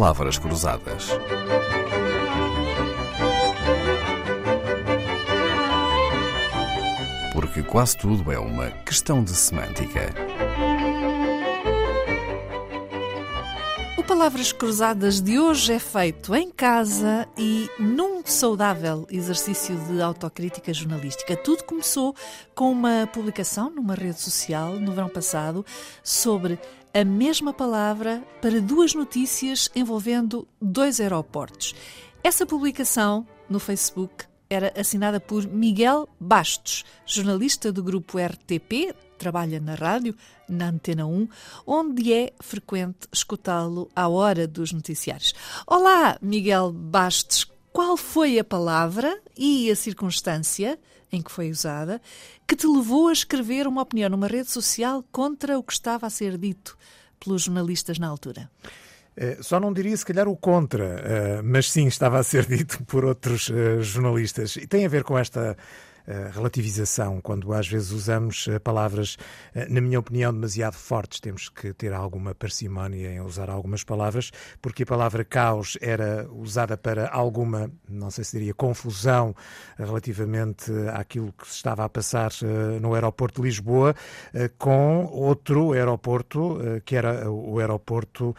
Palavras Cruzadas. Porque quase tudo é uma questão de semântica. O Palavras Cruzadas de hoje é feito em casa e num saudável exercício de autocrítica jornalística. Tudo começou com uma publicação numa rede social no verão passado sobre a mesma palavra para duas notícias envolvendo dois aeroportos. Essa publicação no Facebook era assinada por Miguel Bastos, jornalista do grupo RTP, trabalha na rádio, na Antena 1, onde é frequente escutá-lo à hora dos noticiários. Olá, Miguel Bastos, qual foi a palavra e a circunstância em que foi usada que te levou a escrever uma opinião numa rede social contra o que estava a ser dito pelos jornalistas na altura? Eh, só não diria se calhar o contra, eh, mas sim estava a ser dito por outros eh, jornalistas. E tem a ver com esta relativização, quando às vezes usamos palavras, na minha opinião, demasiado fortes. Temos que ter alguma parcimónia em usar algumas palavras, porque a palavra caos era usada para alguma, não sei se diria, confusão relativamente àquilo que se estava a passar no aeroporto de Lisboa, com outro aeroporto, que era o aeroporto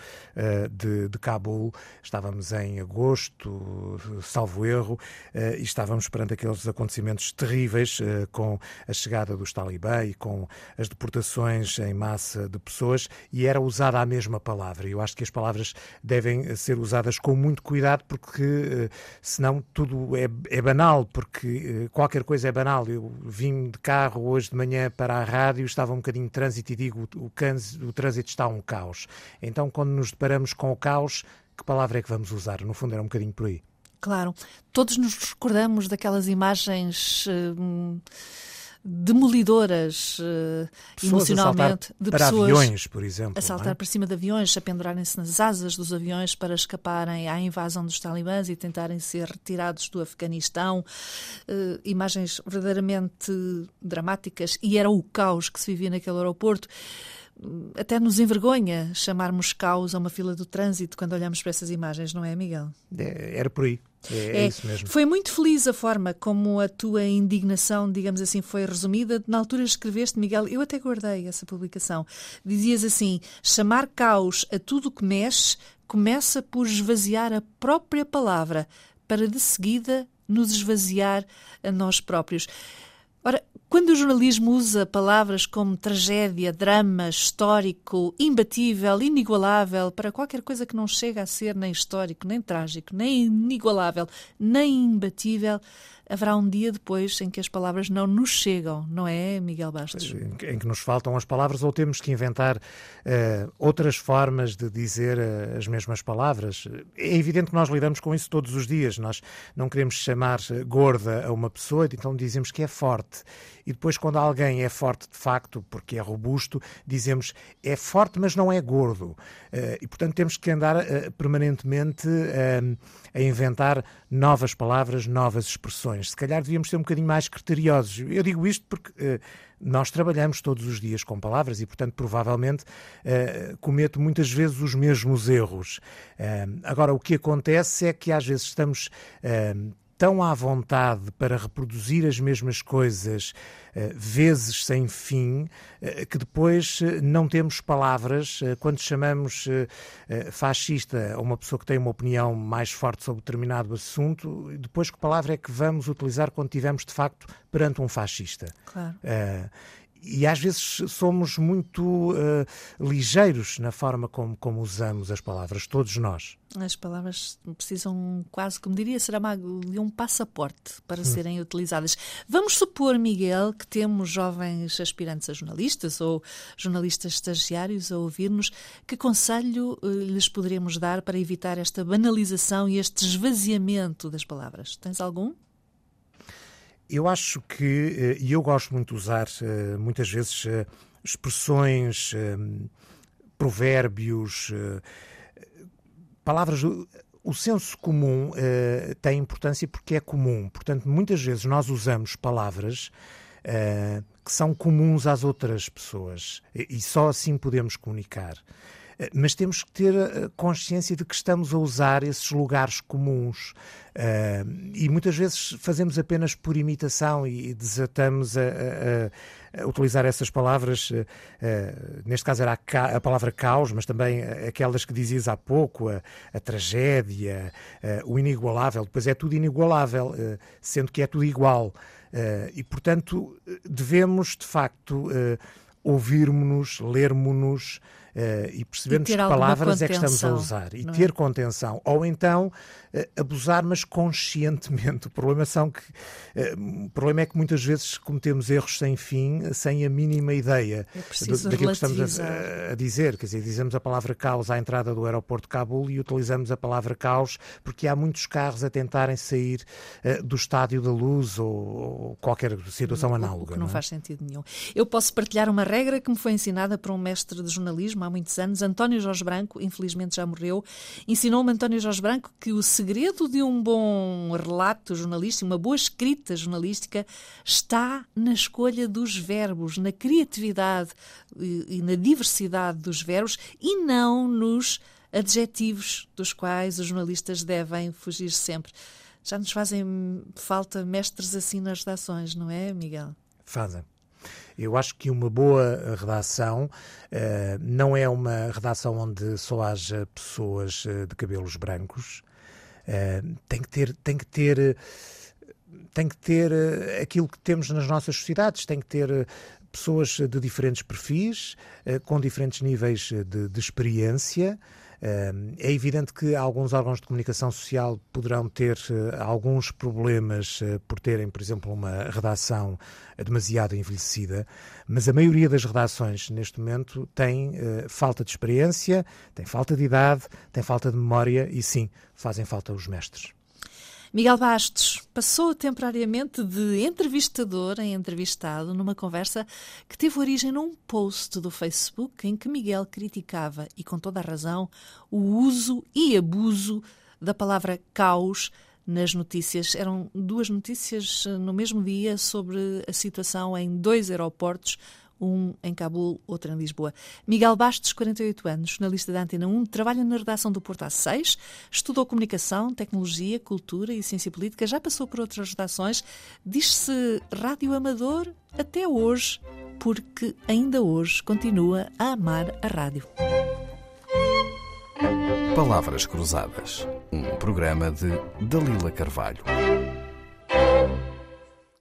de, de Cabul. Estávamos em agosto, salvo erro, e estávamos perante aqueles acontecimentos terríveis terríveis eh, com a chegada dos talibã e com as deportações em massa de pessoas e era usada a mesma palavra. Eu acho que as palavras devem ser usadas com muito cuidado porque eh, senão tudo é, é banal, porque eh, qualquer coisa é banal. Eu vim de carro hoje de manhã para a rádio, estava um bocadinho de trânsito e digo o, o trânsito está um caos. Então, quando nos deparamos com o caos, que palavra é que vamos usar? No fundo, era um bocadinho por aí. Claro, todos nos recordamos daquelas imagens. Uh, demolidoras uh, emocionalmente de para pessoas aviões, por exemplo, a saltar é? para cima de aviões, a pendurarem-se nas asas dos aviões para escaparem à invasão dos talibãs e tentarem ser retirados do Afeganistão. Uh, imagens verdadeiramente dramáticas e era o caos que se vivia naquele aeroporto até nos envergonha chamarmos caos a uma fila do trânsito quando olhamos para essas imagens, não é, Miguel? É, era por aí. É, é, é, isso mesmo. Foi muito feliz a forma como a tua indignação, digamos assim, foi resumida. Na altura escreveste, Miguel, eu até guardei essa publicação. Dizias assim: chamar caos a tudo que mexe começa por esvaziar a própria palavra, para de seguida nos esvaziar a nós próprios. Ora, quando o jornalismo usa palavras como tragédia, drama, histórico, imbatível, inigualável, para qualquer coisa que não chega a ser nem histórico, nem trágico, nem inigualável, nem imbatível, haverá um dia depois em que as palavras não nos chegam, não é, Miguel Bastos? Em que nos faltam as palavras ou temos que inventar uh, outras formas de dizer uh, as mesmas palavras. É evidente que nós lidamos com isso todos os dias. Nós não queremos chamar gorda a uma pessoa, então dizemos que é forte. E depois, quando alguém é forte de facto, porque é robusto, dizemos é forte, mas não é gordo. Uh, e, portanto, temos que andar permanentemente a inventar novas palavras, novas expressões se calhar devíamos ser um bocadinho mais criteriosos. Eu digo isto porque uh, nós trabalhamos todos os dias com palavras e, portanto, provavelmente uh, cometo muitas vezes os mesmos erros. Uh, agora, o que acontece é que às vezes estamos tão à vontade para reproduzir as mesmas coisas uh, vezes sem fim, uh, que depois uh, não temos palavras. quando chamamos fascista a uma pessoa que tem uma opinião mais forte sobre determinado assunto, depois que palavra é que vamos utilizar quando estivermos de facto perante um fascista? Claro e às vezes somos muito uh, ligeiros na forma como, como usamos as palavras, todos nós. As palavras precisam quase, como diria Saramago, de um passaporte para hum. serem utilizadas. Vamos supor, Miguel, que temos jovens aspirantes a jornalistas ou jornalistas estagiários a ouvir-nos. Que conselho uh, lhes poderíamos dar para evitar esta banalização e este esvaziamento das palavras? Tens algum? Eu acho que, eh, e eu gosto muito de usar eh, muitas vezes eh, expressões, provérbios, palavras. O senso comum tem importância porque é comum. Portanto, muitas vezes nós usamos palavras que são comuns às outras pessoas e só assim podemos comunicar. Mas temos que ter consciência de que estamos a usar esses lugares comuns. Uh, e muitas vezes fazemos apenas por imitação e desatamos a, a, a utilizar essas palavras. Uh, neste caso era a, a, palavra caos, mas também aquelas que dizias há pouco, a, tragédia, o inigualável. Depois é tudo inigualável, sendo que é tudo igual. e, portanto, devemos, de facto, ouvirmos-nos, lermos-nos uh, e percebermos que palavras é que estamos a usar e ter é? contenção. Ou então uh, abusar, mas conscientemente. O problema, são que, uh, o problema é que muitas vezes cometemos erros sem fim, sem a mínima ideia do, daquilo que estamos a, a, dizer. Quer dizer, dizemos a palavra caos à entrada do aeroporto de Cabul e utilizamos a palavra caos porque há muitos carros a tentarem sair do estádio da luz ou, ou qualquer situação análoga. O que não, não é? faz sentido nenhum. Eu posso partilhar uma regra que me foi ensinada por um mestre de jornalismo há muitos anos, António Jorge Branco, infelizmente já morreu, ensinou-me António Jorge Branco que o segredo de um bom relato jornalístico, uma boa escrita jornalística, está na escolha dos verbos, na criatividade e, na diversidade dos verbos e não nos adjetivos dos quais os jornalistas devem fugir sempre. Já nos fazem falta mestres assim nas redações, não é, Miguel? Fazem. Eu acho que uma boa redação uh, não é uma redação onde só haja pessoas uh, de cabelos brancos. Uh, tem que ter, tem que ter, tem que ter aquilo que temos nas nossas sociedades, tem que ter pessoas de diferentes perfis, com diferentes níveis de, de experiência. É evidente que alguns órgãos de comunicação social poderão ter eh, alguns problemas eh, por terem, por exemplo, uma redação demasiado envelhecida, mas a maioria das redações neste momento tem eh, falta de experiência, tem falta de idade, tem falta de memória e sim, fazem falta os mestres. Miguel Bastos passou temporariamente de entrevistador em entrevistado numa conversa que teve origem num post do Facebook em que Miguel criticava, e com toda a razão, o uso e abuso da palavra caos nas notícias. Eram duas notícias no mesmo dia sobre a situação em dois aeroportos um em Cabul, outro em Lisboa. Miguel Bastos, 48 anos, jornalista da Antena 1, trabalha na redação do Porto A6, estudou comunicação, tecnologia, cultura e ciência política, já passou por outras redações, diz-se rádio amador até hoje, porque ainda hoje continua a amar a rádio. Palavras Cruzadas, um programa de Dalila Carvalho.